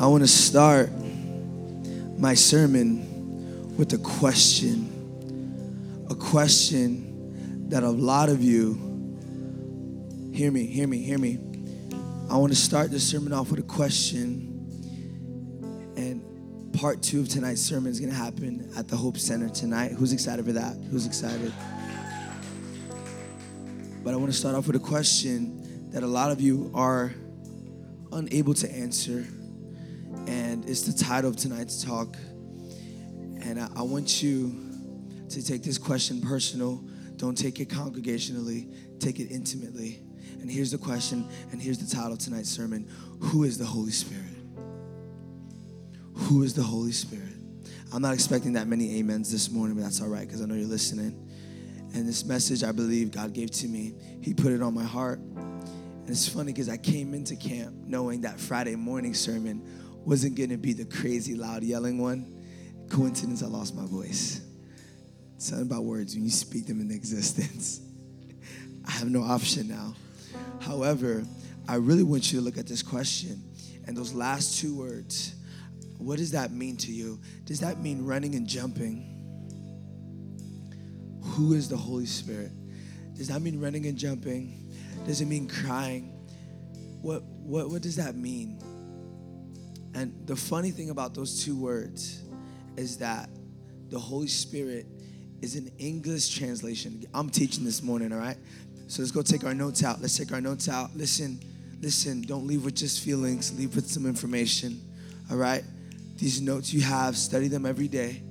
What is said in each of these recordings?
I want to start my sermon with a question. A question that a lot of you, hear me, hear me, hear me. I want to start the sermon off with a question. And part two of tonight's sermon is going to happen at the Hope Center tonight. Who's excited for that? Who's excited? But I want to start off with a question that a lot of you are unable to answer. And it's the title of tonight's talk. And I, I want you to take this question personal. Don't take it congregationally, take it intimately. And here's the question, and here's the title of tonight's sermon Who is the Holy Spirit? Who is the Holy Spirit? I'm not expecting that many amens this morning, but that's all right because I know you're listening. And this message, I believe God gave to me, He put it on my heart. And it's funny because I came into camp knowing that Friday morning sermon wasn't going to be the crazy, loud, yelling one. Coincidence, I lost my voice. Something about words when you speak them into existence. I have no option now. However, I really want you to look at this question and those last two words. What does that mean to you? Does that mean running and jumping? Who is the Holy Spirit? Does that mean running and jumping? Does it mean crying? What, what, what does that mean? And the funny thing about those two words is that the Holy Spirit is an English translation. I'm teaching this morning, all right? So let's go take our notes out. Let's take our notes out. Listen, listen, don't leave with just feelings, leave with some information, all right? These notes you have, study them every day,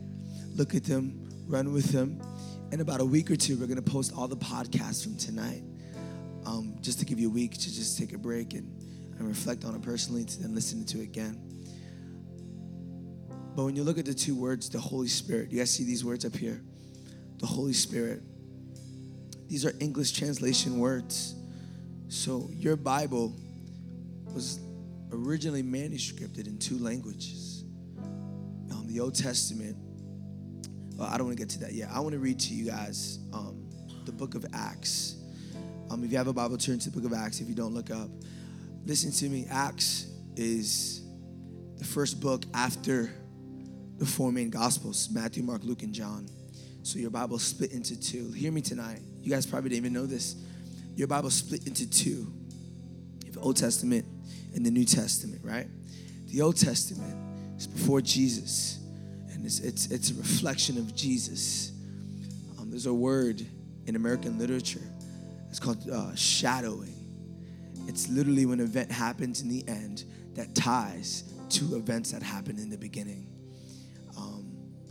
look at them, run with them. In about a week or two, we're gonna post all the podcasts from tonight, um, just to give you a week to just take a break and, and reflect on it personally, to then listen to it again. But when you look at the two words, the Holy Spirit, you guys see these words up here? The Holy Spirit. These are English translation words. So your Bible was originally manuscripted in two languages. Um, the Old Testament, well, I don't want to get to that yet. I want to read to you guys um, the book of Acts. Um, if you have a Bible, turn to the book of Acts. If you don't, look up. Listen to me. Acts is the first book after the four main Gospels Matthew, Mark, Luke, and John. So your Bible split into two. Hear me tonight. You guys probably didn't even know this. Your Bible split into two. You have Old Testament and the New Testament, right? The Old Testament is before Jesus, and it's it's, it's a reflection of Jesus. Um, there's a word in American literature. It's called uh, shadowing. It's literally when an event happens in the end that ties to events that happened in the beginning.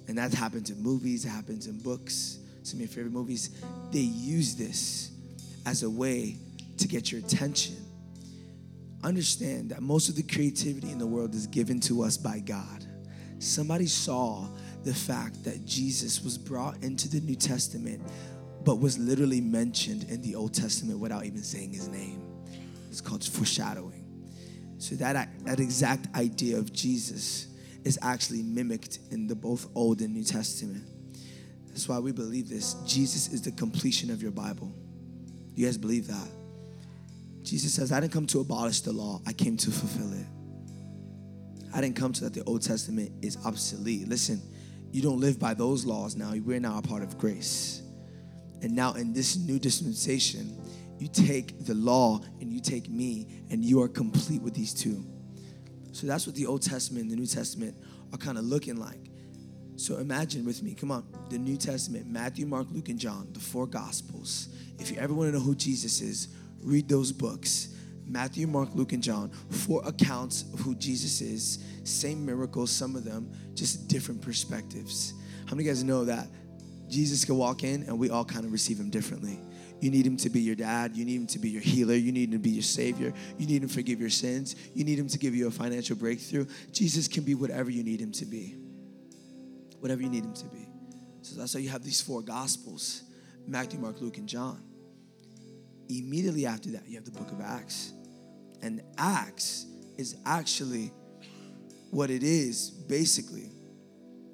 And that happens in movies, it happens in books, some of your favorite movies. They use this as a way to get your attention. Understand that most of the creativity in the world is given to us by God. Somebody saw the fact that Jesus was brought into the New Testament, but was literally mentioned in the Old Testament without even saying his name. It's called foreshadowing. So that, that exact idea of Jesus is actually mimicked in the both Old and New Testament. That's why we believe this. Jesus is the completion of your Bible. You guys believe that? Jesus says, I didn't come to abolish the law, I came to fulfill it. I didn't come to that the Old Testament is obsolete. Listen, you don't live by those laws now. We're now a part of grace. And now in this new dispensation, you take the law and you take me, and you are complete with these two. So that's what the Old Testament and the New Testament are kind of looking like. So imagine with me, come on, the New Testament, Matthew, Mark, Luke, and John, the four Gospels. If you ever want to know who Jesus is, read those books. Matthew, Mark, Luke, and John, four accounts of who Jesus is. Same miracles, some of them, just different perspectives. How many of you guys know that Jesus can walk in and we all kind of receive him differently? You need him to be your dad. You need him to be your healer. You need him to be your savior. You need him to forgive your sins. You need him to give you a financial breakthrough. Jesus can be whatever you need him to be. Whatever you need him to be. So that's why you have these four gospels Matthew, Mark, Luke, and John. Immediately after that, you have the book of Acts. And Acts is actually what it is, basically.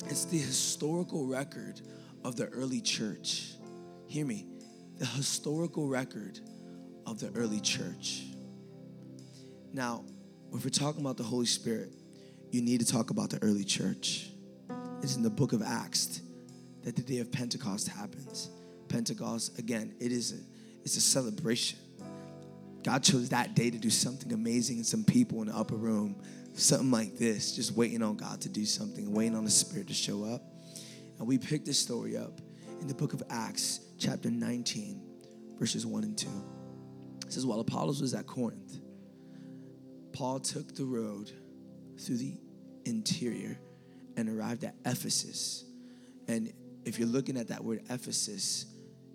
It's the historical record of the early church. Hear me the historical record of the early church. Now, if we're talking about the Holy Spirit, you need to talk about the early church. It's in the book of Acts that the day of Pentecost happens. Pentecost, again, it is a, it's a celebration. God chose that day to do something amazing and some people in the upper room, something like this, just waiting on God to do something, waiting on the Spirit to show up. And we pick this story up in the book of Acts, chapter 19, verses 1 and 2. It says, While Apollos was at Corinth, Paul took the road through the interior and arrived at Ephesus. And if you're looking at that word Ephesus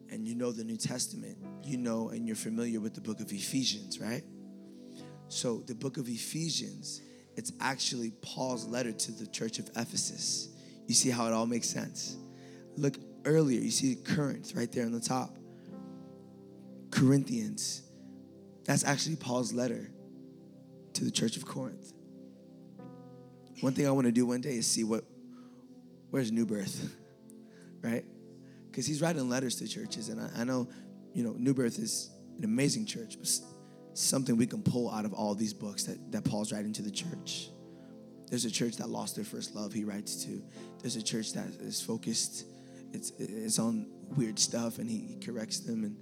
and you know the New Testament, you know and you're familiar with the book of Ephesians, right? So the book of Ephesians, it's actually Paul's letter to the church of Ephesus. You see how it all makes sense? Look earlier, you see Corinth right there on the top. Corinthians. That's actually Paul's letter to the church of Corinth. One thing I want to do one day is see what where's New Birth, right? Because he's writing letters to churches, and I, I, know, you know, New Birth is an amazing church, but something we can pull out of all these books that, that Paul's writing to the church. There's a church that lost their first love, he writes to. There's a church that is focused, it's, it's on weird stuff, and he, corrects them. And,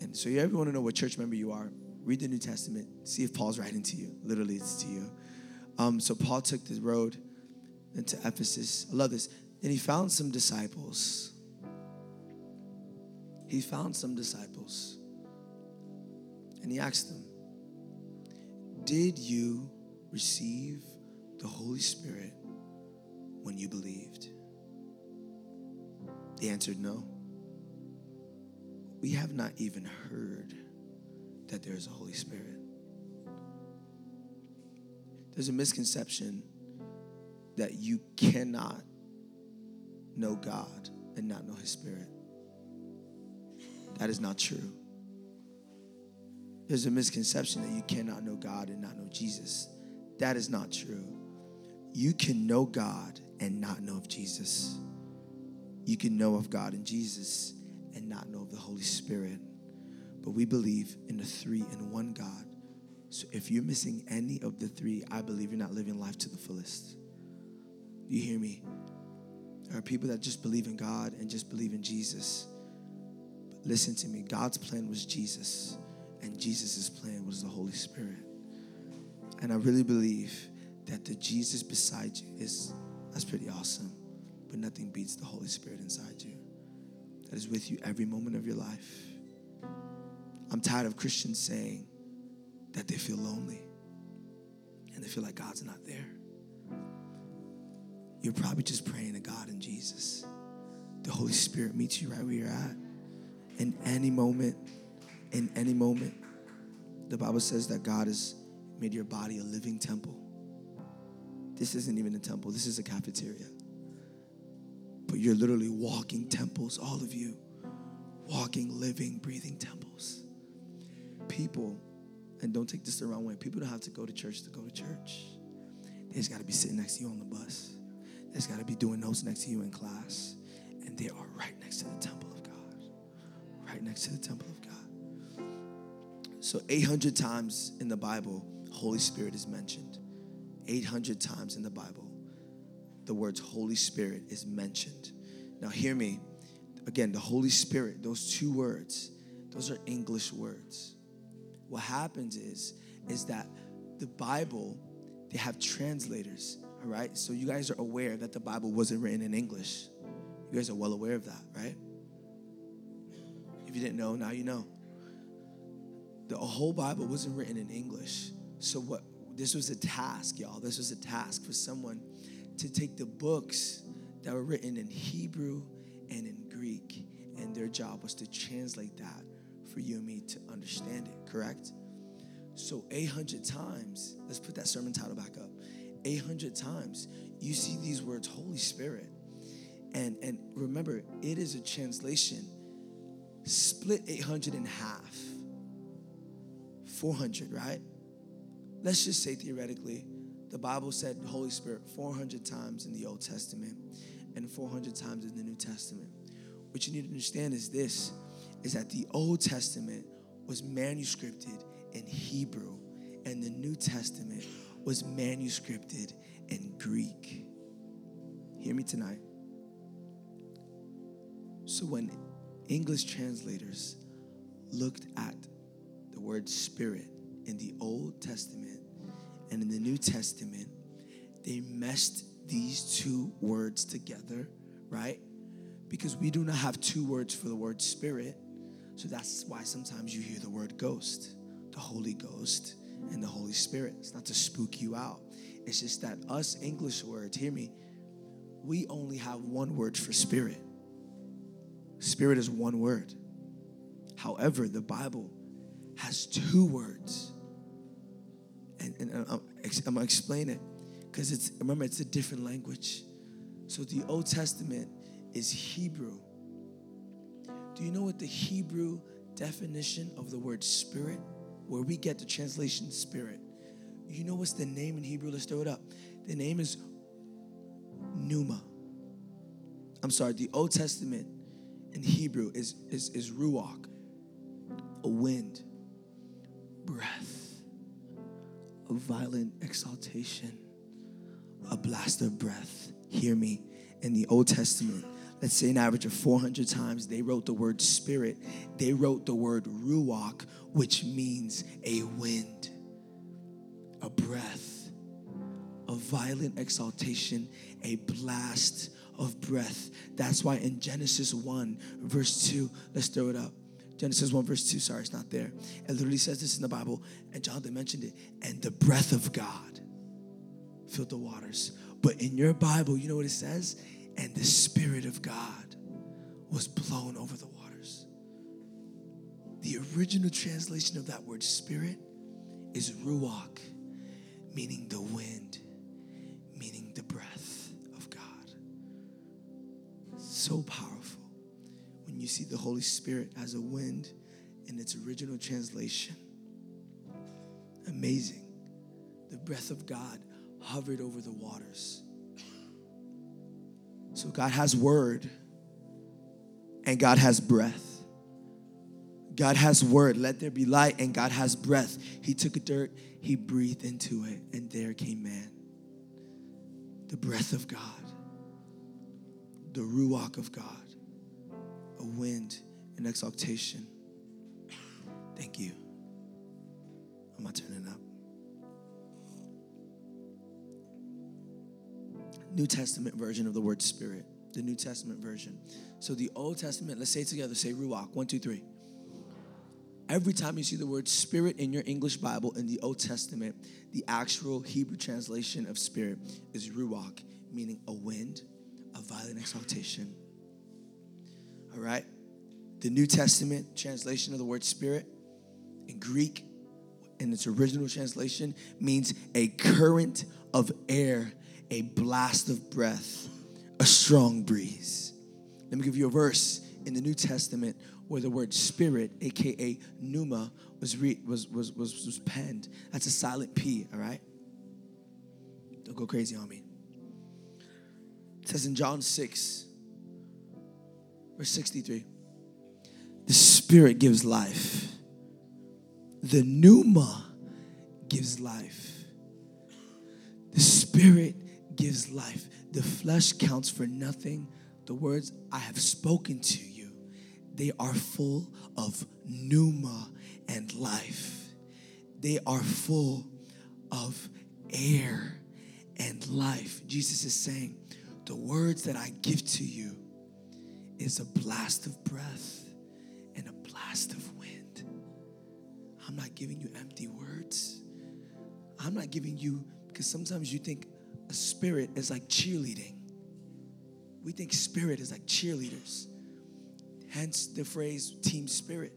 and so, you ever want to know what church member you are, read the New Testament, see if Paul's writing to you. Literally, it's to you. Um, so Paul took the road into Ephesus. I love this. Then he found some disciples. He found some disciples. And he asked them, Did you receive the Holy Spirit when you believed? They answered, No. We have not even heard that there is a Holy Spirit. There's a misconception that you cannot know God and not know His Spirit. That is not true. There's a misconception that you cannot know God and not know Jesus. That is not true. You can know God and not know of Jesus. You can know of God and Jesus and not know of the Holy Spirit. But we believe in the three and one God so if you're missing any of the three, I believe you're not living life to the fullest. You hear me? There are people that just believe in God and just believe in Jesus. But listen to me God's plan was Jesus, and Jesus' plan was the Holy Spirit. And I really believe that the Jesus beside you is that's pretty awesome. But nothing beats the Holy Spirit inside you that is with you every moment of your life. I'm tired of Christians saying, that they feel lonely and they feel like God's not there. You're probably just praying to God and Jesus. The Holy Spirit meets you right where you're at. In any moment, in any moment, the Bible says that God has made your body a living temple. This isn't even a temple, this is a cafeteria. But you're literally walking temples, all of you. Walking, living, breathing temples. People and don't take this the wrong way. People don't have to go to church to go to church. They just got to be sitting next to you on the bus. They just got to be doing notes next to you in class. And they are right next to the temple of God. Right next to the temple of God. So 800 times in the Bible, Holy Spirit is mentioned. 800 times in the Bible, the words Holy Spirit is mentioned. Now, hear me. Again, the Holy Spirit, those two words, those are English words what happens is is that the Bible they have translators, all right? So you guys are aware that the Bible wasn't written in English. You guys are well aware of that, right? If you didn't know, now you know. The whole Bible wasn't written in English. So what this was a task, y'all. This was a task for someone to take the books that were written in Hebrew and in Greek, and their job was to translate that for you and me to understand it, correct? So 800 times, let's put that sermon title back up. 800 times, you see these words, Holy Spirit. And, and remember, it is a translation. Split 800 in half. 400, right? Let's just say theoretically, the Bible said Holy Spirit 400 times in the Old Testament and 400 times in the New Testament. What you need to understand is this is that the Old Testament was manuscripted in Hebrew and the New Testament was manuscripted in Greek. Hear me tonight. So when English translators looked at the word spirit in the Old Testament and in the New Testament, they meshed these two words together, right? Because we do not have two words for the word spirit. So that's why sometimes you hear the word ghost, the Holy Ghost, and the Holy Spirit. It's not to spook you out. It's just that us English words, hear me, we only have one word for spirit. Spirit is one word. However, the Bible has two words. And, and I'm, I'm gonna explain it because it's remember it's a different language. So the Old Testament is Hebrew. Do you know what the Hebrew definition of the word spirit, where we get the translation spirit? You know what's the name in Hebrew? Let's throw it up. The name is pneuma. I'm sorry, the Old Testament in Hebrew is, is, is ruach, a wind, breath, a violent exaltation, a blast of breath. Hear me. In the Old Testament, let's say an average of 400 times, they wrote the word spirit. They wrote the word ruach, which means a wind, a breath, a violent exaltation, a blast of breath. That's why in Genesis 1, verse 2, let's throw it up. Genesis 1, verse 2, sorry, it's not there. It literally says this in the Bible, and John, Jonathan mentioned it. And the breath of God filled the waters. But in your Bible, you know what it says? And the Spirit of God was blown over the waters. The original translation of that word spirit is ruach, meaning the wind, meaning the breath of God. So powerful when you see the Holy Spirit as a wind in its original translation. Amazing. The breath of God hovered over the waters. So God has word and God has breath. God has word, let there be light, and God has breath. He took a dirt, he breathed into it, and there came man. The breath of God, the ruach of God, a wind, an exaltation. Thank you. I'm not turning up. New Testament version of the word spirit. The New Testament version. So the Old Testament, let's say together. Say ruach. One, two, three. Every time you see the word spirit in your English Bible in the Old Testament, the actual Hebrew translation of spirit is ruach, meaning a wind, a violent exaltation. All right? The New Testament translation of the word spirit in Greek, in its original translation, means a current of air, a blast of breath, a strong breeze. Let me give you a verse in the New Testament where the word spirit, aka pneuma, was, re- was, was, was, was penned. That's a silent P, all right? Don't go crazy on me. It says in John 6, verse 63, the spirit gives life. The pneuma gives life. The spirit gives life. The flesh counts for nothing. The words I have spoken to you they are full of pneuma and life. They are full of air and life. Jesus is saying, The words that I give to you is a blast of breath and a blast of wind. I'm not giving you empty words. I'm not giving you, because sometimes you think a spirit is like cheerleading. We think spirit is like cheerleaders. Hence the phrase team spirit,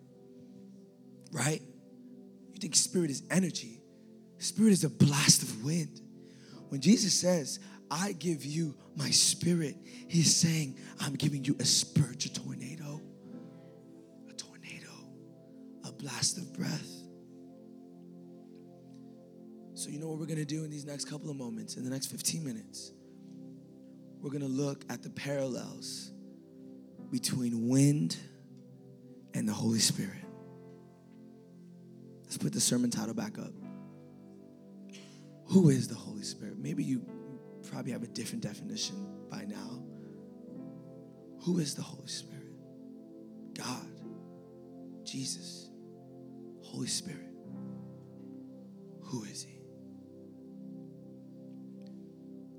right? You think spirit is energy, spirit is a blast of wind. When Jesus says, I give you my spirit, he's saying, I'm giving you a spiritual tornado, a tornado, a blast of breath. So, you know what we're gonna do in these next couple of moments, in the next 15 minutes? We're gonna look at the parallels between wind and the Holy Spirit. Let's put the sermon title back up. Who is the Holy Spirit? Maybe you probably have a different definition by now. Who is the Holy Spirit? God, Jesus, Holy Spirit. Who is He?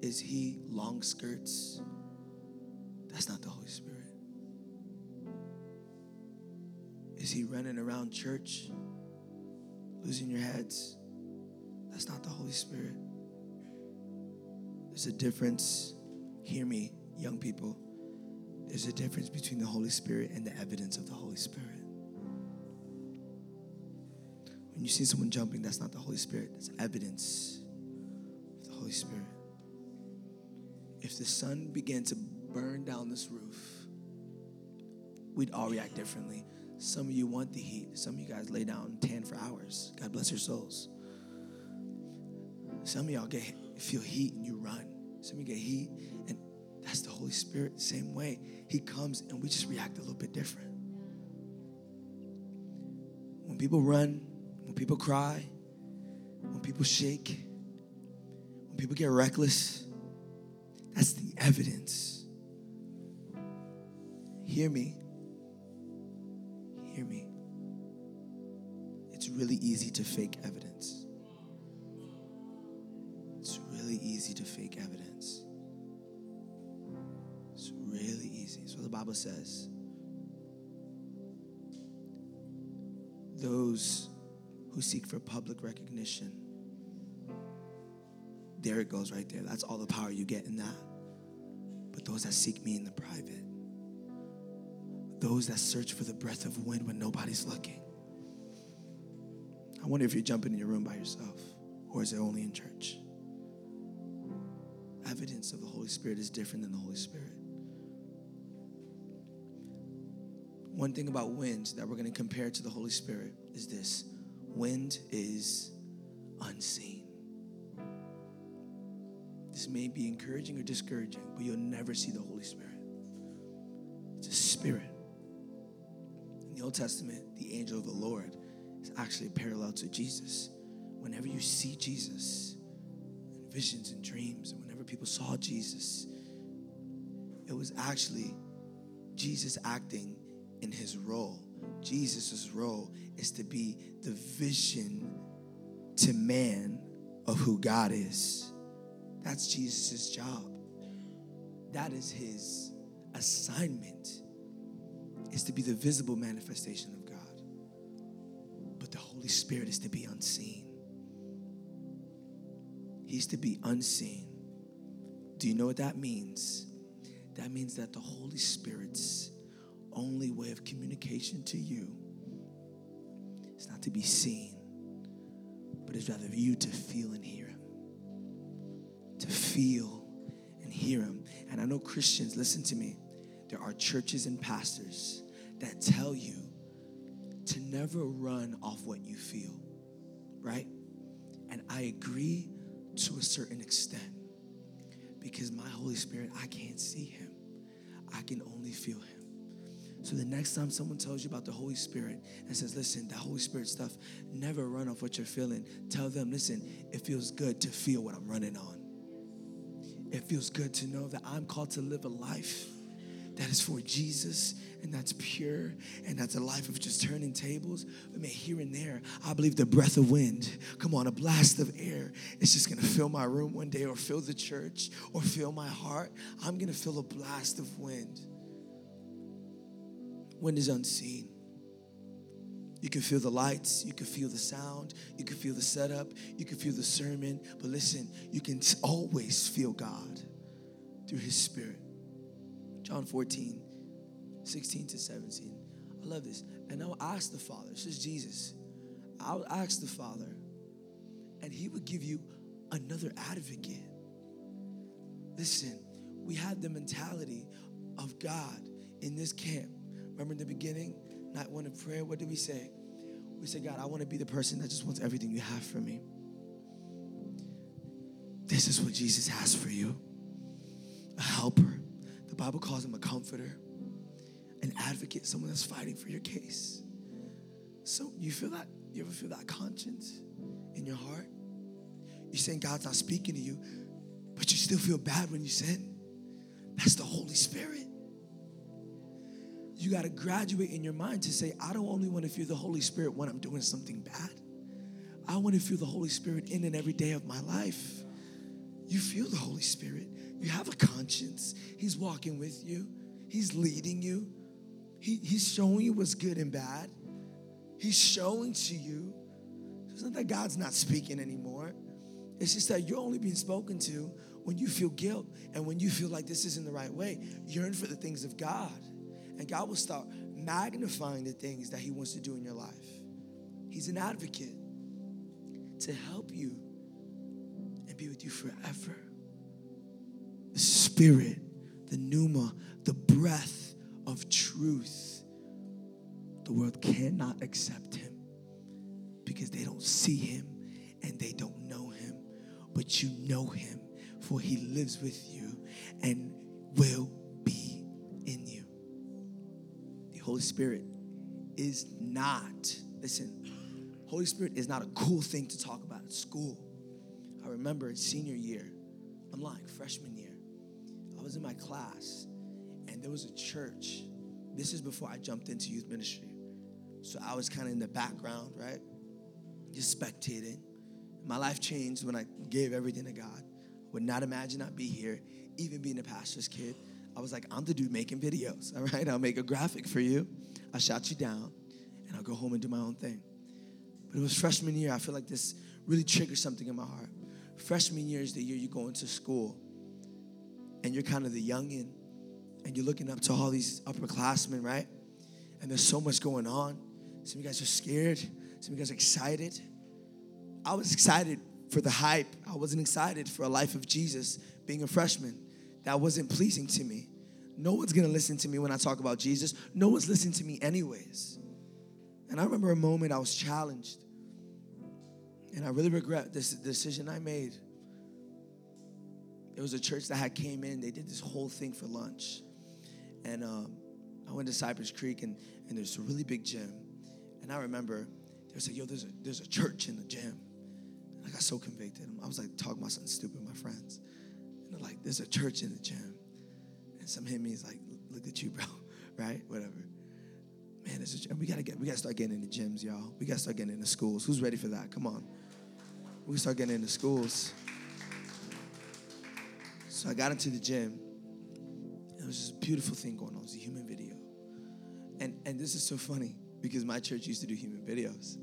Is He long skirts? That's not the Holy Spirit. Is He running around church, losing your heads? That's not the Holy Spirit. There's a difference. Hear me, young people. There's a difference between the Holy Spirit and the evidence of the Holy Spirit. When you see someone jumping, that's not the Holy Spirit, that's evidence of the Holy Spirit. If the sun began to burn down this roof, we'd all react differently. Some of you want the heat. Some of you guys lay down and tan for hours. God bless your souls. Some of y'all get feel heat and you run. Some of you get heat and that's the Holy Spirit, same way. He comes and we just react a little bit different. When people run, when people cry, when people shake, when people get reckless, that's the evidence. Hear me. Hear me. It's really easy to fake evidence. Easy evidence. It's really easy. So the Bible says. Those who seek for public recognition. There it goes right there. That's all the power you get in that. But those that seek me in the private, those that search for the breath of wind when nobody's looking. I wonder if you're jumping in your room by yourself or is it only in church? Evidence of the Holy Spirit is different than the Holy Spirit. One thing about wind that we're going to compare to the Holy Spirit is this wind is unseen. This may be encouraging or discouraging, but you'll never see the Holy Spirit. It's a spirit. In the Old Testament, the angel of the Lord is actually parallel to Jesus. Whenever you see Jesus in visions and dreams, and people saw Jesus, it was actually Jesus acting in his role. Jesus' role is to be the vision to man of who God is. That's Jesus' job. That is his assignment is to be the visible manifestation of God. But the Holy Spirit is to be unseen. He's to be unseen. Do you know what that means? That means that the Holy Spirit's only way of communication to you is not to be seen, but it's rather for you to feel and hear Him. To feel and hear Him. And I know Christians, listen to me, there are churches and pastors that tell you to never run off what you feel, right? And I agree to a certain extent because my Holy Spirit, I can't see Him, I can only feel Him. So the next time someone tells you about the Holy Spirit and says, listen, that Holy Spirit stuff, never run off what you're feeling. Tell them, listen, it feels good to feel what I'm running on. It feels good to know that I'm called to live a life that is for Jesus and that's pure and that's a life of just turning tables. But man, here and there, I believe the breath of wind, come on, a blast of air, it's just gonna fill my room one day or fill the church or fill my heart. I'm gonna feel a blast of wind. Wind is unseen. You can feel the lights, you can feel the sound, you can feel the setup, you can feel the sermon. But listen, you can always feel God through His Spirit. John 14, 16 to 17. I love this. And I'll ask the Father, this is Jesus. I'll ask the Father, and He would give you another advocate. Listen, we had the mentality of God in this camp Remember in the beginning, night one of prayer, what did we say? We said, God, I want to be the person that just wants everything you have for me. This is what Jesus has for you a helper. The Bible calls him a comforter, an advocate, someone that's fighting for your case. So you feel that? You ever feel that conscience in your heart? You're saying God's not speaking to you, but you still feel bad when you sin. That's the Holy Spirit. You got to graduate in your mind to say, I don't only want to feel the Holy Spirit when I'm doing something bad. I want to feel the Holy Spirit in and every day of my life. You feel the Holy Spirit. You have a conscience. He's walking with you, He's leading you, he, He's showing you what's good and bad. He's showing to you. It's not that God's not speaking anymore. It's just that you're only being spoken to when you feel guilt and when you feel like this isn't the right way. Yearn for the things of God. And God will start magnifying the things that He wants to do in your life. He's an advocate to help you and be with you forever. The Spirit, the pneuma, the breath of truth. The world cannot accept Him because they don't see Him and they don't know Him. But you know Him, for He lives with you and will be in you. The Holy Spirit is not, listen, Holy Spirit is not a cool thing to talk about at school. I remember in senior year, I'm like freshman year, I was in my class and there was a church. This is before I jumped into youth ministry. So I was kind of in the background, right? Just spectating. My life changed when I gave everything to God. Would not imagine I'd be here, even being a pastor's kid. I was like, I'm the dude making videos, all right? I'll make a graphic for you. I'll shout you down, and I'll go home and do my own thing. But it was freshman year. I feel like this really triggered something in my heart. Freshman year is the year you go into school and you're kind of the youngin and you're looking up to all these upperclassmen, right? And there's so much going on. Some of you guys are scared, some of you guys are excited. I was excited for the hype. I wasn't excited for a life of Jesus being a freshman. That wasn't pleasing to me. No one's gonna listen to me when I talk about Jesus. No one's listening to me, anyways. And I remember a moment I was challenged. And I really regret this decision I made. It was a church that had came in. They did this whole thing for lunch. And um, I went to Cypress Creek, and, and there's a really big gym. And I remember they saying, yo, there's a, there's a church in the gym. And I got so convicted. I was like talking about something stupid with my friends. And they're like, there's a church in the gym. And some hit me, is like, look at you, bro, right? Whatever. Man, this we gotta get we gotta start getting into gyms, y'all. We gotta start getting into schools. Who's ready for that? Come on. We start getting into schools. So I got into the gym. It was just a beautiful thing going on. It was a human video. And and this is so funny because my church used to do human videos.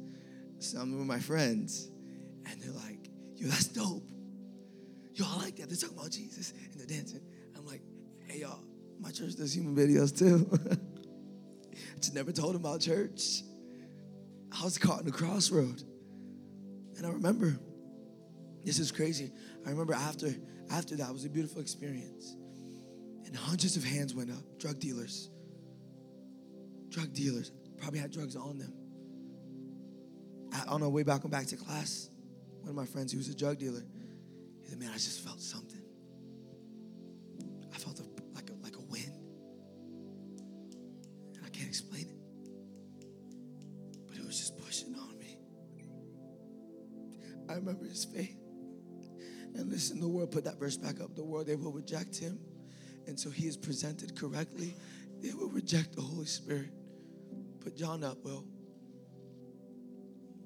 So I'm with my friends, and they're like, yo, that's dope. Yo, I like that. They're talking about Jesus and they're dancing. I'm like, hey y'all, my church does human videos too. just never told him about church. I was caught in the crossroad. And I remember, this is crazy. I remember after after that, it was a beautiful experience. And hundreds of hands went up, drug dealers. Drug dealers probably had drugs on them. on our way back back to class, one of my friends, he was a drug dealer, he said, Man, I just felt something. I felt the like like a wind, and I can't explain it, but it was just pushing on me." I remember his faith. Listen, the world put that verse back up. The world, they will reject him. And so he is presented correctly. They will reject the Holy Spirit. Put John up, well.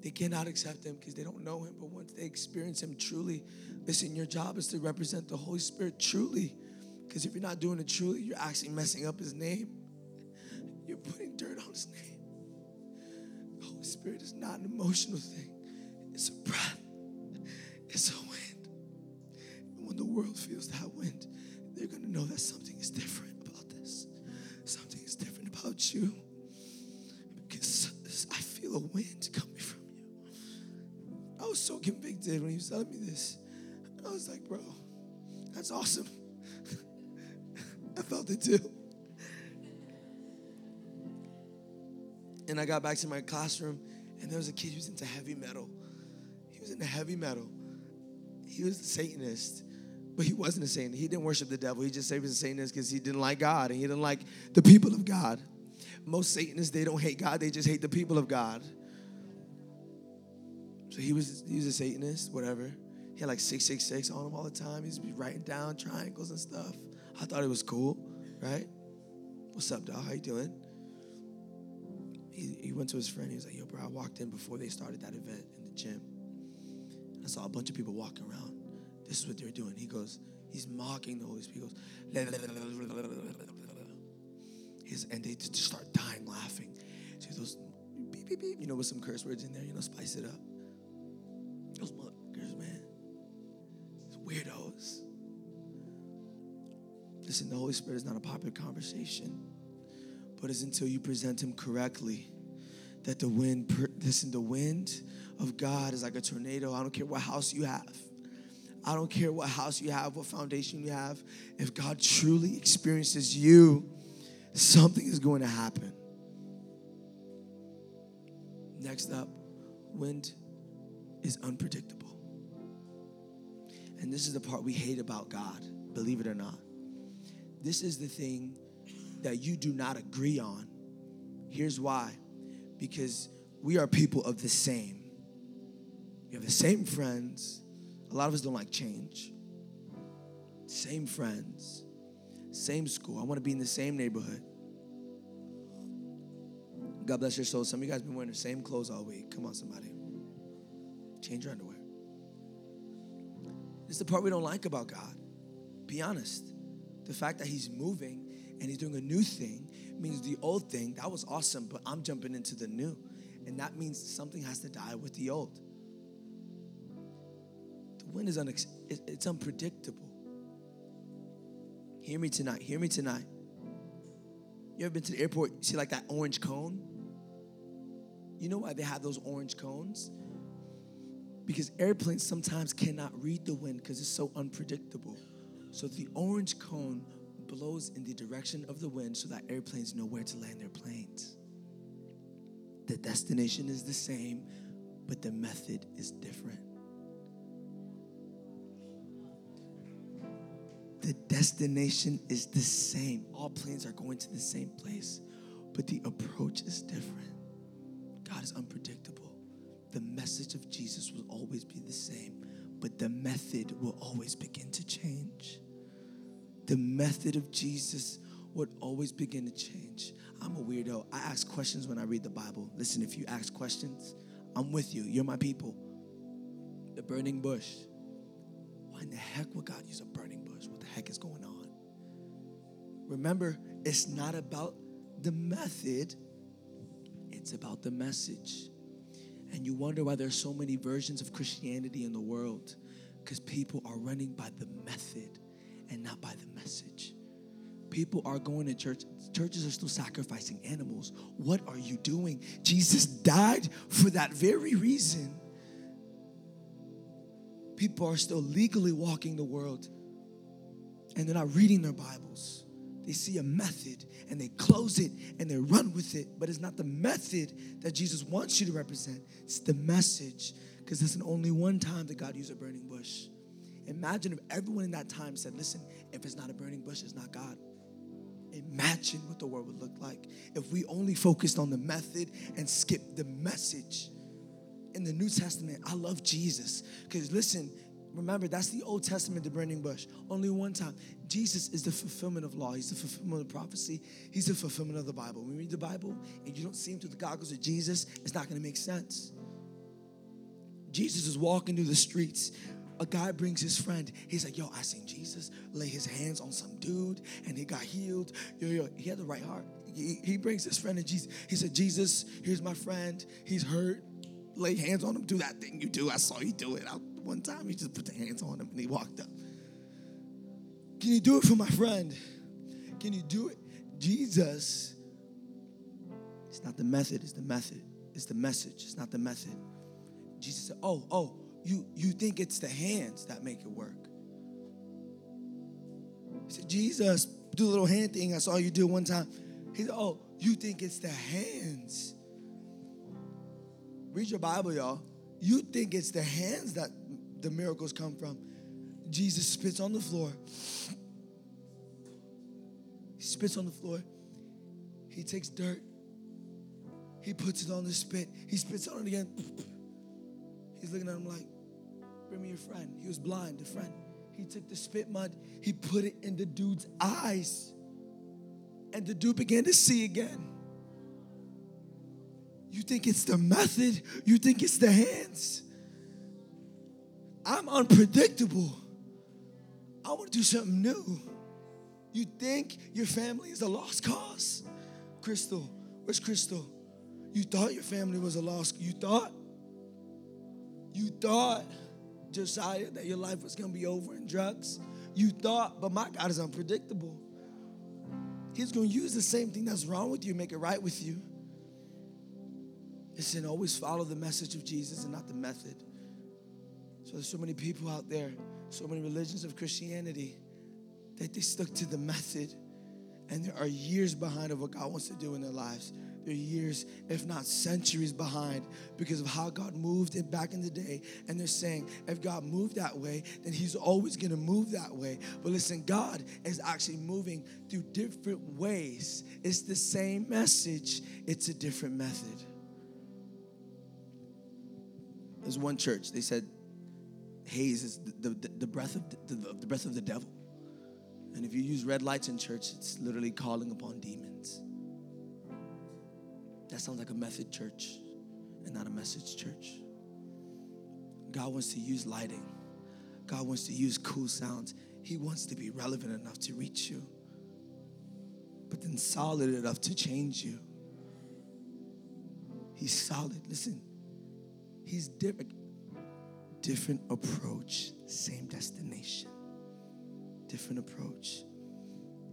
They cannot accept him because they don't know him. But once they experience him truly, listen, your job is to represent the Holy Spirit truly. Because if you're not doing it truly, you're actually messing up his name. You're putting dirt on his name. The Holy Spirit is not an emotional thing, it's a breath. World feels that wind, they're going to know that something is different about this. Something is different about you. Because I feel a wind coming from you. I was so convicted when he was telling me this. I was like, bro, that's awesome. I felt it too. And I got back to my classroom, and there was a kid who was into heavy metal. He was into heavy metal he was a Satanist, but he wasn't a Satanist. He didn't worship the devil. He just said he was a Satanist because he didn't like God and he didn't like the people of God. Most Satanists, they don't hate God, they just hate the people of God. So he was he was a Satanist, whatever. He had like 666 on him all the time. He's be writing down triangles and stuff. I thought it was cool, right? What's up, dog? How you doing? He, he went to his friend. He was like, yo, bro, I walked in before they started that event in the gym. I saw a bunch of people walking around. This is what they're doing. He goes, he's mocking the Holy Spirit. He goes, and they just start dying laughing. See those beep, beep, beep, you know, with some curse words in there, you know, spice it up. Those motherfuckers, man. Those weirdos. Listen, the Holy Spirit is not a popular conversation, but it's until you present Him correctly that the wind, listen, the wind of God is like a tornado. I don't care what house you have. I don't care what house you have, what foundation you have. If God truly experiences you, something is going to happen. Next up, wind is unpredictable. And this is the part we hate about God, believe it or not. This is the thing that you do not agree on. Here's why because we are people of the same. We have the same friends. A lot of us don't like change. Same friends, same school. I want to be in the same neighborhood. God bless your soul. Some of you guys been wearing the same clothes all week. Come on, somebody. Change your underwear. This is the part we don't like about God. Be honest. The fact that He's moving and He's doing a new thing means the old thing, that was awesome, but I'm jumping into the new. And that means something has to die with the old. Wind is unex- it's unpredictable. Hear me tonight. Hear me tonight. You ever been to the airport? You see like that orange cone? You know why they have those orange cones? Because airplanes sometimes cannot read the wind because it's so unpredictable. So the orange cone blows in the direction of the wind so that airplanes know where to land their planes. The destination is the same, but the method is different. The destination is the same. All planes are going to the same place, but the approach is different. God is unpredictable. The message of Jesus will always be the same, but the method will always begin to change. The method of Jesus would always begin to change. I'm a weirdo. I ask questions when I read the Bible. Listen, if you ask questions, I'm with you. You're my people. The burning bush. Why in the heck would God use a burning bush? Heck is going on? Remember, it's not about the method, it's about the message. And you wonder why there's so many versions of Christianity in the world because people are running by the method and not by the message. People are going to church. Churches are still sacrificing animals. What are you doing? Jesus died for that very reason. People are still legally walking the world and they're not reading their Bibles. They see a method and they close it and they run with it, but it's not the method that Jesus wants you to represent. It's the message because there's only one time that God used a burning bush. Imagine if everyone in that time said, Listen, if it's not a burning bush, it's not God. Imagine what the world would look like if we only focused on the method and skipped the message. In the New Testament, I love Jesus because listen, remember that's the Old Testament, the burning bush. Only one time. Jesus is the fulfillment of law, He's the fulfillment of prophecy, He's the fulfillment of the Bible. When read the Bible and you don't see Him through the goggles of Jesus, it's not going to make sense. Jesus is walking through the streets a guy brings his friend. He's like, yo, I seen Jesus lay his hands on some dude and he got healed. Yo, yo, he had the right heart. He, he brings his friend to Jesus. He said, Jesus, here's my friend. He's hurt. Lay hands on him. Do that thing you do. I saw you do it. I, one time he just put the hands on him and he walked up. Can you do it for my friend? Can you do it? Jesus, it's not the method, it's the method. It's the message, it's not the method. Jesus said, Oh, oh, you, you think it's the hands that make it work. He said, Jesus, do a little hand thing I saw you do one time. He said, Oh, you think it's the hands. Read your Bible, y'all. You think it's the hands that the miracles come from. Jesus spits on the floor. He spits on the floor. He takes dirt. He puts it on the spit. He spits on it again. He's looking at him like, Bring me your friend. He was blind, the friend. He took the spit mud, he put it in the dude's eyes. And the dude began to see again. You think it's the method, you think it's the hands. I'm unpredictable. I want to do something new. You think your family is a lost cause? Crystal, where's Crystal? You thought your family was a lost, you thought? You thought, Josiah, that your life was gonna be over in drugs? You thought, but my God is unpredictable. He's gonna use the same thing that's wrong with you, make it right with you. Listen, always follow the message of Jesus and not the method. So there's so many people out there, so many religions of Christianity that they stuck to the method and there are years behind of what God wants to do in their lives. They're years, if not centuries behind because of how God moved it back in the day. And they're saying, if God moved that way, then He's always gonna move that way. But listen, God is actually moving through different ways. It's the same message, it's a different method. There's one church, they said, haze is the, the, the breath of the, the breath of the devil. And if you use red lights in church, it's literally calling upon demons. That sounds like a method church and not a message church. God wants to use lighting. God wants to use cool sounds. He wants to be relevant enough to reach you, but then solid enough to change you. He's solid. Listen, he's different. Different approach, same destination. Different approach,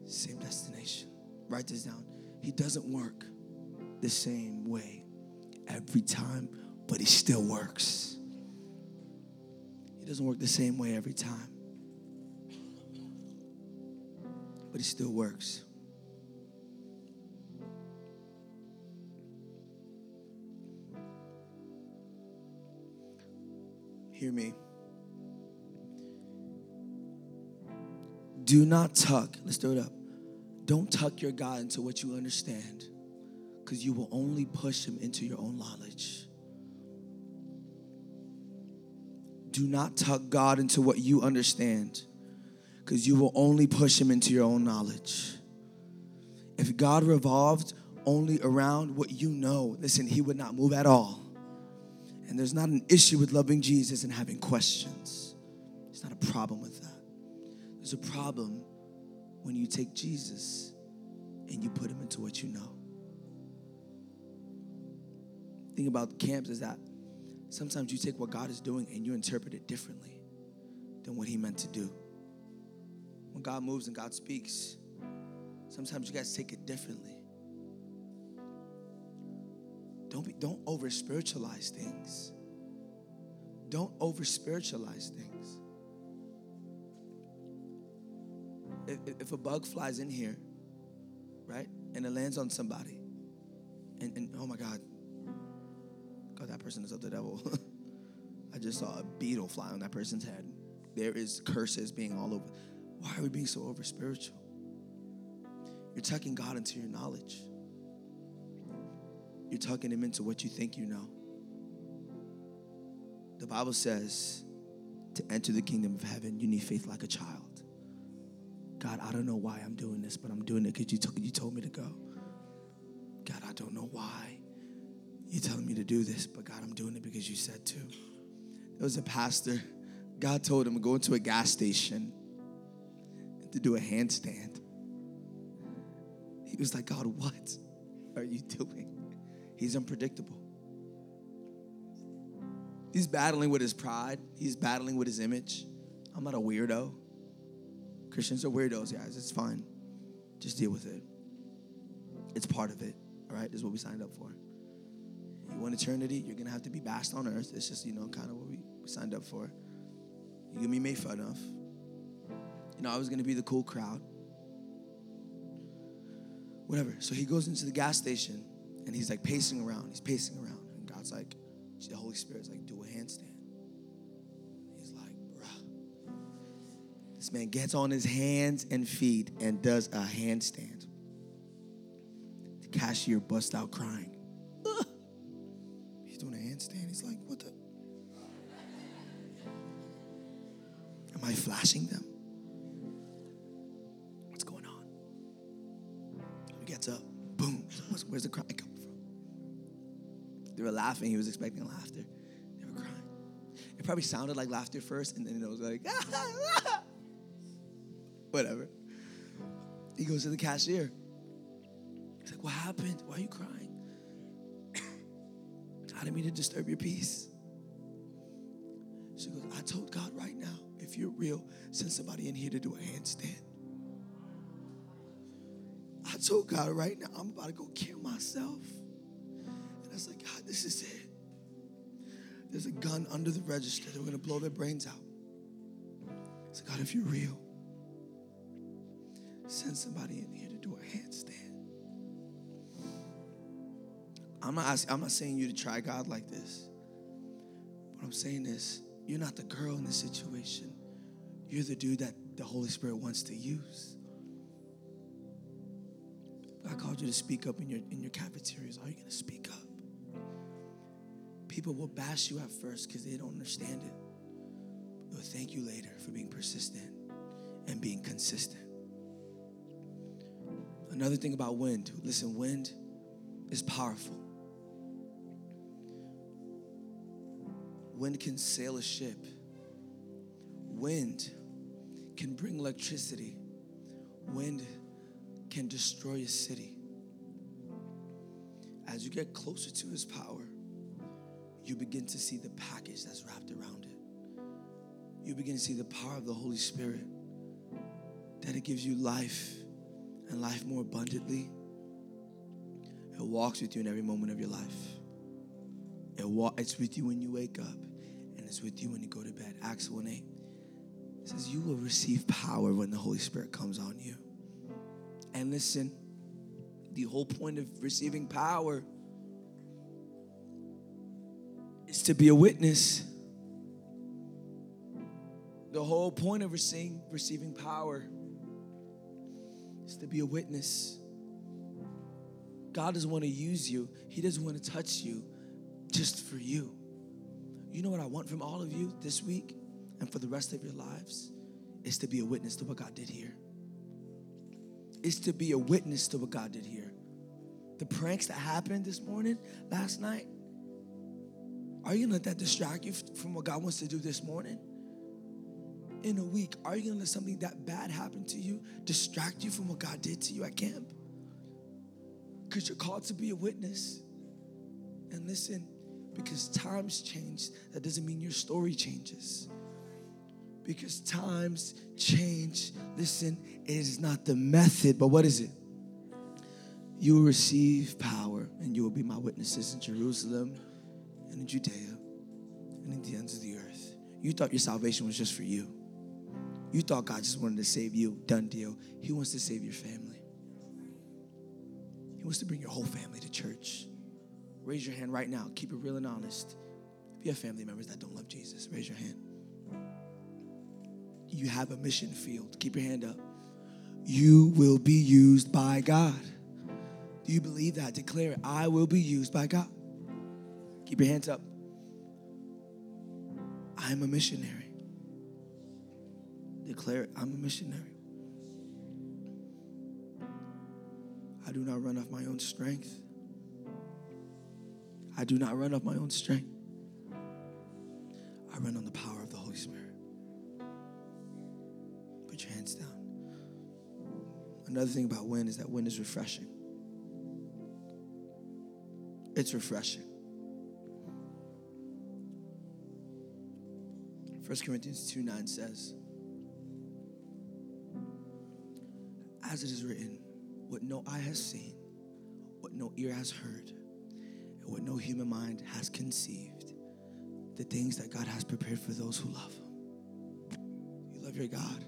same destination. Write this down. He doesn't work the same way every time, but he still works. He doesn't work the same way every time, but he still works. Hear me. Do not tuck, let's throw it up. Don't tuck your God into what you understand because you will only push him into your own knowledge. Do not tuck God into what you understand because you will only push him into your own knowledge. If God revolved only around what you know, listen, he would not move at all. And there's not an issue with loving Jesus and having questions. It's not a problem with that. There's a problem when you take Jesus and you put him into what you know. The thing about camps is that sometimes you take what God is doing and you interpret it differently than what he meant to do. When God moves and God speaks, sometimes you guys take it differently. Don't be, don't over spiritualize things. Don't over spiritualize things. If, if, a bug flies in here, right, and it lands on somebody, and, and oh my God, God, that person is of the devil. I just saw a beetle fly on that person's head. There is curses being all over. Why are we being so over spiritual? You're tucking God into your knowledge. You're tucking him into what you think you know. The Bible says to enter the kingdom of heaven, you need faith like a child. God, I don't know why I'm doing this, but I'm doing it because you, you told me to go. God, I don't know why you're telling me to do this, but God, I'm doing it because you said to. There was a pastor, God told him to go into a gas station to do a handstand. He was like, God, what are you doing? He's unpredictable. He's battling with his pride, he's battling with his image. I'm not a weirdo. Christians are weirdos, guys. It's fine. Just deal with it. It's part of it. All right, this is what we signed up for. You want eternity, you're gonna have to be bashed on earth. It's just, you know, kind of what we, signed up for. You're gonna be made fun of. You know, I was gonna be the cool crowd. Whatever. So he goes into the gas station and he's like pacing around. He's pacing around. And God's like, the Holy Spirit's like, do a handstand. He's like, bruh. This man gets on his hands and feet and does a handstand. The cashier busts out crying. Ugh. He's doing a handstand. He's like, what the? Am I flashing them? What's going on? He gets up. Boom. Where's the from? They were laughing. He was expecting laughter. They were crying. It probably sounded like laughter first, and then it was like, whatever. He goes to the cashier. He's like, What happened? Why are you crying? I didn't mean to disturb your peace. She goes, I told God right now, if you're real, send somebody in here to do a handstand. I told God right now, I'm about to go kill myself. This is it. There's a gun under the register. They're going to blow their brains out. Said, God, if you're real, send somebody in here to do a handstand. I'm not asking, I'm not saying you to try God like this. What I'm saying is, you're not the girl in the situation. You're the dude that the Holy Spirit wants to use. I called you to speak up in your in your cafeterias. Are you going to speak up? People will bash you at first because they don't understand it. But thank you later for being persistent and being consistent. Another thing about wind. Listen, wind is powerful. Wind can sail a ship. Wind can bring electricity. Wind can destroy a city. As you get closer to his power, you begin to see the package that's wrapped around it. You begin to see the power of the Holy Spirit, that it gives you life and life more abundantly. It walks with you in every moment of your life. It wa- it's with you when you wake up and it's with you when you go to bed. Acts 1 8 says, You will receive power when the Holy Spirit comes on you. And listen, the whole point of receiving power is to be a witness. The whole point of receiving, receiving power is to be a witness. God doesn't want to use you, He doesn't want to touch you just for you. You know what I want from all of you this week and for the rest of your lives? Is to be a witness to what God did here. Is to be a witness to what God did here. The pranks that happened this morning, last night, are you gonna let that distract you from what God wants to do this morning? In a week, are you gonna let something that bad happen to you distract you from what God did to you at camp? Because you're called to be a witness. And listen, because times change, that doesn't mean your story changes. Because times change, listen, it is not the method, but what is it? You will receive power, and you will be my witnesses in Jerusalem and in Judea and in the ends of the earth. You thought your salvation was just for you. You thought God just wanted to save you. Done deal. He wants to save your family. He wants to bring your whole family to church. Raise your hand right now. Keep it real and honest. If you have family members that don't love Jesus, raise your hand. You have a mission field. Keep your hand up. You will be used by God. Do you believe that? Declare it. I will be used by God. Keep your hands up. I am a missionary. Declare it. I'm a missionary. I do not run off my own strength. I do not run off my own strength. I run on the power of the Holy Spirit. Put your hands down. Another thing about wind is that wind is refreshing. It's refreshing. 1 Corinthians 2 9 says, As it is written, what no eye has seen, what no ear has heard and what no human mind has conceived, the things that God has prepared for those who love Him. You love your God.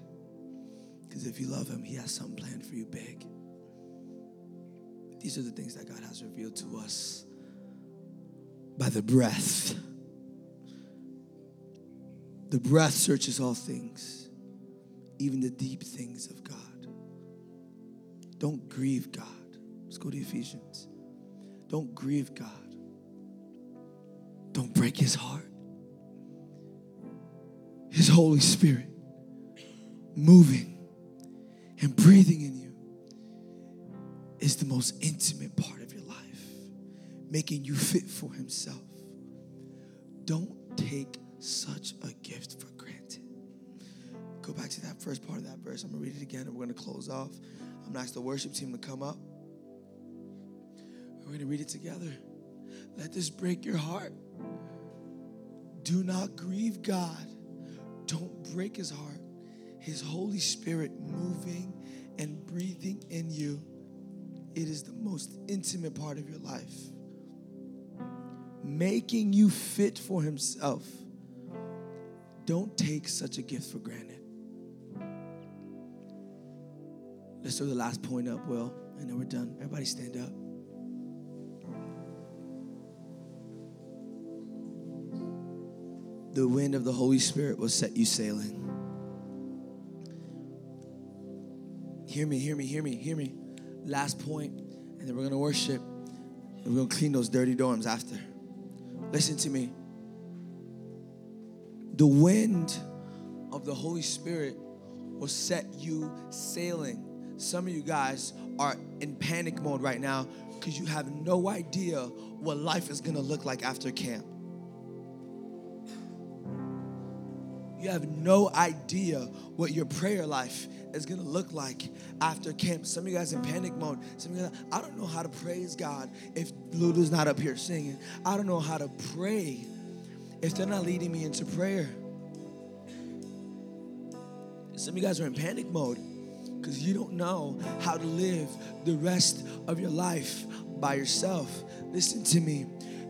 Because if you love Him, He has something planned for you big. These are the things that God has revealed to us by the breath. The breath searches all things, even the deep things of God. Don't grieve God. Let's go to Ephesians. Don't grieve God. Don't break his heart. His Holy Spirit moving and breathing in you is the most intimate part of your life, making you fit for Himself. Don't take such a gift for granted. Go back to that first part of that verse. I'm gonna read it again and we're gonna close off. I'm gonna ask the worship team to come up. We're gonna read it together. Let this break your heart. Do not grieve God. Don't break his heart. His Holy Spirit moving and breathing in you. It is the most intimate part of your life. Making you fit for himself. Don't take such a gift for granted. Let's throw the last point up, Will. and then we're done. Everybody stand up. The wind of the Holy Spirit will set you sailing. Hear me, hear me, hear me, hear me. Last point, and then we're gonna worship. And we're gonna clean those dirty dorms after. Listen to me. The wind of the Holy Spirit will set you sailing. Some of you guys are in panic mode right now because you have no idea what life is gonna look like after camp. You have no idea what your prayer life is gonna look like after camp. Some of you guys in panic mode. Some of you guys, I don't know how to praise God if Lulu's not up here singing. I don't know how to pray if they're not leading me into prayer. Some of you guys are in panic mode because you don't know how to live the rest of your life by yourself. Listen to me.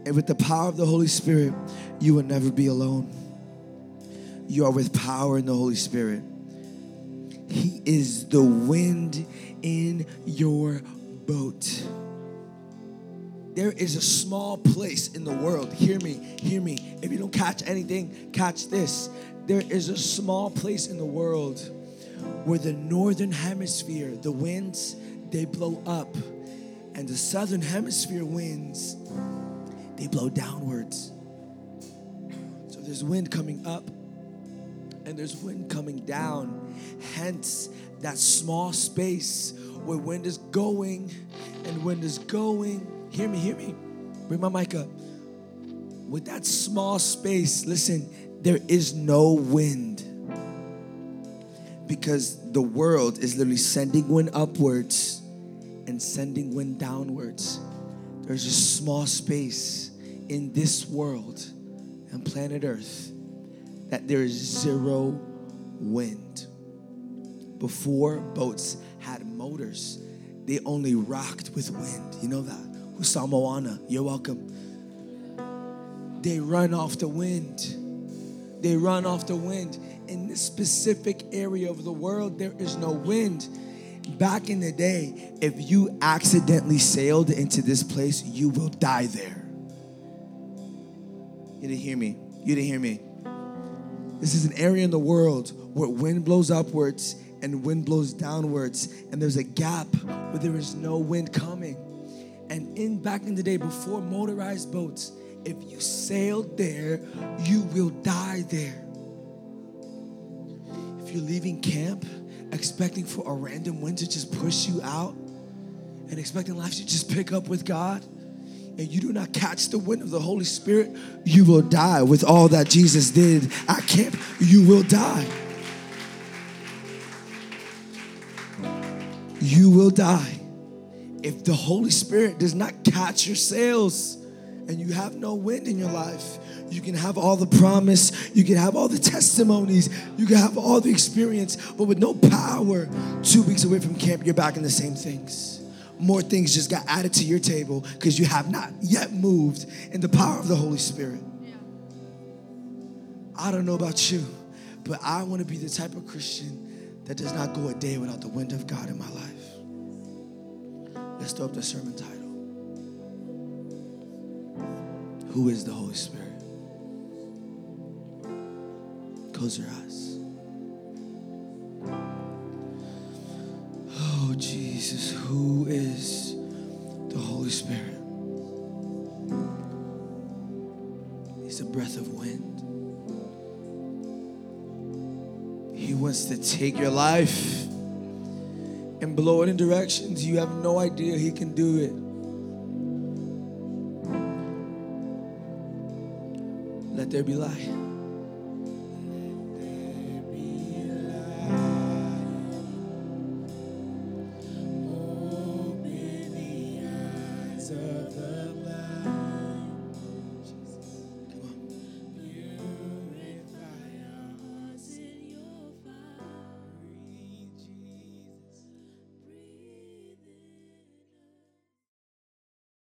And with the power of the Holy Spirit, you will never be alone. You are with power in the Holy Spirit. He is the wind in your boat. There is a small place in the world. Hear me, hear me. If you don't catch anything, catch this. There is a small place in the world where the northern hemisphere, the winds, they blow up, and the southern hemisphere winds, they blow downwards. So there's wind coming up and there's wind coming down. Hence, that small space where wind is going and wind is going. Hear me, hear me. Bring my mic up. With that small space, listen, there is no wind. Because the world is literally sending wind upwards and sending wind downwards. There's a small space in this world and planet Earth that there is zero wind. Before boats had motors, they only rocked with wind. You know that? Who? You're welcome. They run off the wind. They run off the wind. In this specific area of the world, there is no wind. Back in the day, if you accidentally sailed into this place, you will die there. You didn't hear me. You didn't hear me. This is an area in the world where wind blows upwards and wind blows downwards, and there's a gap where there is no wind coming. And in back in the day, before motorized boats, if you sailed there, you will die there. If you're leaving camp, expecting for a random wind to just push you out, and expecting life to just pick up with God, and you do not catch the wind of the Holy Spirit, you will die. With all that Jesus did at camp, you will die. You will die. If the Holy Spirit does not catch your sails and you have no wind in your life, you can have all the promise, you can have all the testimonies, you can have all the experience, but with no power, two weeks away from camp, you're back in the same things more things just got added to your table because you have not yet moved in the power of the Holy Spirit. Yeah. I don't know about you, but I want to be the type of Christian that does not go a day without the wind of God in my life. Let's throw up the sermon title Who is the Holy Spirit? Close your eyes. Oh, Jesus, who is the Holy Spirit? He's a breath of wind. He wants to take your life and blow it in directions you have no idea He can do it. Let there be light.